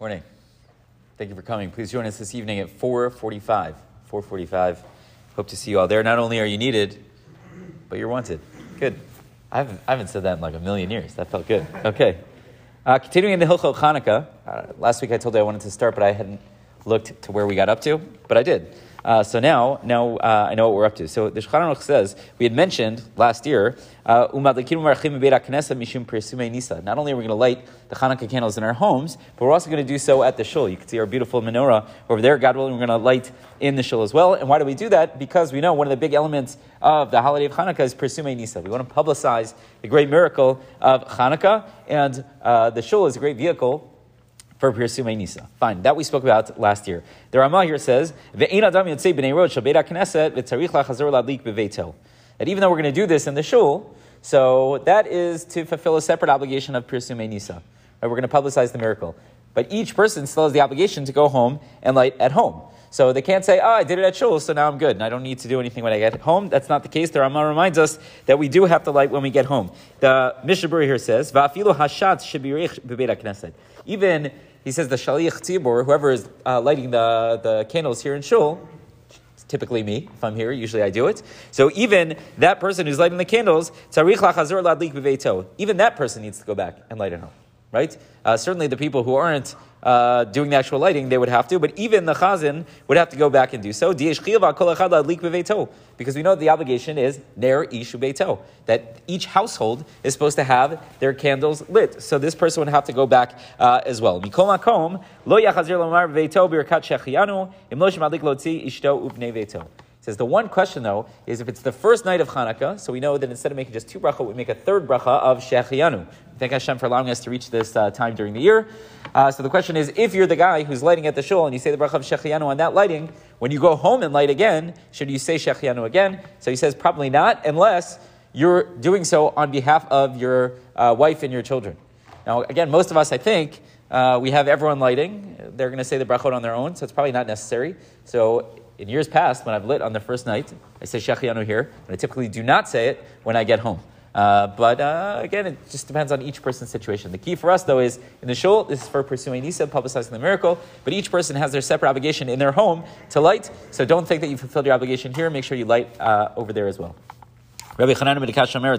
Morning. Thank you for coming. Please join us this evening at 4:45. 4:45. Hope to see you all there. Not only are you needed, but you're wanted. Good. I haven't, I haven't said that in like a million years. That felt good. Okay. Uh, continuing in the Hilchot Hanukkah. Uh, last week I told you I wanted to start, but I hadn't looked to where we got up to, but I did. Uh, so now, now uh, I know what we're up to. So the Shulchan Aruch says we had mentioned last year. Uh, not only are we going to light the Hanukkah candles in our homes, but we're also going to do so at the shul. You can see our beautiful menorah over there. God willing, we're going to light in the shul as well. And why do we do that? Because we know one of the big elements of the holiday of Hanukkah is Pirsumei Nisa. We want to publicize the great miracle of Hanukkah, and uh, the shul is a great vehicle for Pirsumei Nisa. Fine, that we spoke about last year. The Ramah here says, that even though we're going to do this in the shul, so that is to fulfill a separate obligation of Pirsumei Nisa. Right? We're going to publicize the miracle. But each person still has the obligation to go home and light at home. So they can't say, oh, I did it at shul, so now I'm good, and I don't need to do anything when I get home. That's not the case. The Ramah reminds us that we do have to light when we get home. The Mishnah here says, Va'afilu hashat knesset. Even, he says, the shaliach tzibur, whoever is uh, lighting the, the candles here in shul, typically me. If I'm here, usually I do it. So even that person who's lighting the candles, even that person needs to go back and light at home right? Uh, certainly the people who aren't uh, doing the actual lighting, they would have to, but even the chazan would have to go back and do so. Because we know the obligation is ner ishu beito, that each household is supposed to have their candles lit. So this person would have to go back uh, as well. Lo says the one question though is if it's the first night of Hanukkah, so we know that instead of making just two bracha, we make a third bracha of Shechianu. Thank Hashem for allowing us to reach this uh, time during the year. Uh, so the question is, if you're the guy who's lighting at the shul and you say the bracha of Shechianu on that lighting, when you go home and light again, should you say Shechianu again? So he says probably not, unless you're doing so on behalf of your uh, wife and your children. Now, again, most of us, I think, uh, we have everyone lighting. They're going to say the brachot on their own, so it's probably not necessary. So in years past, when I've lit on the first night, I say Shechianu here, but I typically do not say it when I get home. Uh, but uh, again, it just depends on each person's situation. The key for us, though, is in the shul, this is for Pirsumei Nisa, publicizing the miracle, but each person has their separate obligation in their home to light. So don't think that you fulfilled your obligation here. Make sure you light uh, over there as well. Rabbi Chanan